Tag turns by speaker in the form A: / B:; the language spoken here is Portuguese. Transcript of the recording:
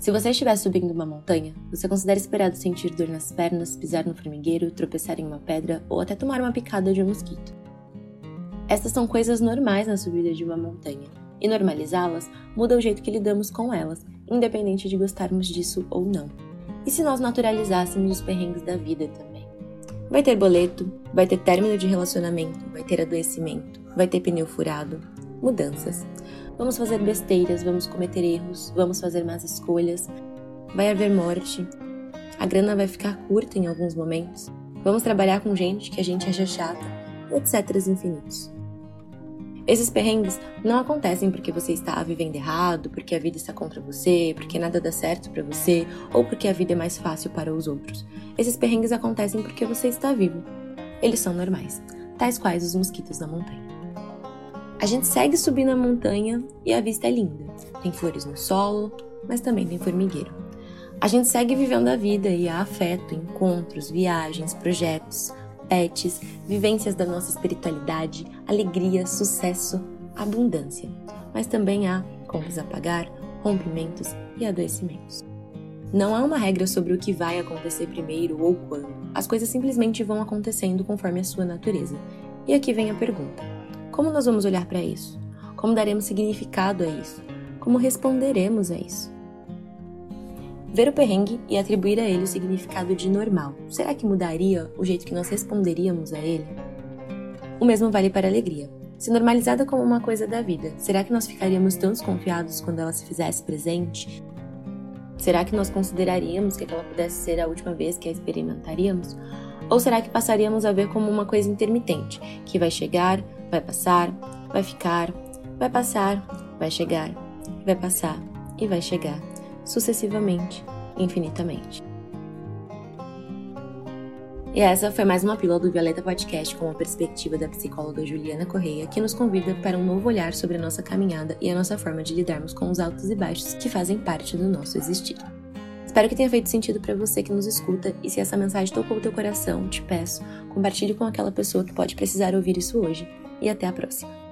A: Se você estiver subindo uma montanha, você considera esperado sentir dor nas pernas, pisar no formigueiro, tropeçar em uma pedra ou até tomar uma picada de um mosquito. Estas são coisas normais na subida de uma montanha, e normalizá-las muda o jeito que lidamos com elas, independente de gostarmos disso ou não. E se nós naturalizássemos os perrengues da vida também? Vai ter boleto, vai ter término de relacionamento, vai ter adoecimento, vai ter pneu furado, mudanças. Vamos fazer besteiras, vamos cometer erros, vamos fazer más escolhas, vai haver morte, a grana vai ficar curta em alguns momentos, vamos trabalhar com gente que a gente acha chata, etc. infinitos. Esses perrengues não acontecem porque você está vivendo errado, porque a vida está contra você, porque nada dá certo para você ou porque a vida é mais fácil para os outros. Esses perrengues acontecem porque você está vivo. Eles são normais, tais quais os mosquitos da montanha. A gente segue subindo a montanha e a vista é linda. Tem flores no solo, mas também tem formigueiro. A gente segue vivendo a vida e há afeto, encontros, viagens, projetos, pets, vivências da nossa espiritualidade, alegria, sucesso, abundância. Mas também há contas a pagar, rompimentos e adoecimentos. Não há uma regra sobre o que vai acontecer primeiro ou quando. As coisas simplesmente vão acontecendo conforme a sua natureza. E aqui vem a pergunta: como nós vamos olhar para isso? Como daremos significado a isso? Como responderemos a isso? Ver o perrengue e atribuir a ele o significado de normal, será que mudaria o jeito que nós responderíamos a ele? O mesmo vale para a alegria. Se normalizada como uma coisa da vida, será que nós ficaríamos tão desconfiados quando ela se fizesse presente? Será que nós consideraríamos que ela pudesse ser a última vez que a experimentaríamos? Ou será que passaríamos a ver como uma coisa intermitente, que vai chegar, Vai passar, vai ficar, vai passar, vai chegar, vai passar e vai chegar, sucessivamente, infinitamente. E essa foi mais uma pílula do Violeta Podcast com a perspectiva da psicóloga Juliana Correia, que nos convida para um novo olhar sobre a nossa caminhada e a nossa forma de lidarmos com os altos e baixos que fazem parte do nosso existir. Espero que tenha feito sentido para você que nos escuta e se essa mensagem tocou o teu coração, te peço, compartilhe com aquela pessoa que pode precisar ouvir isso hoje e até a próxima.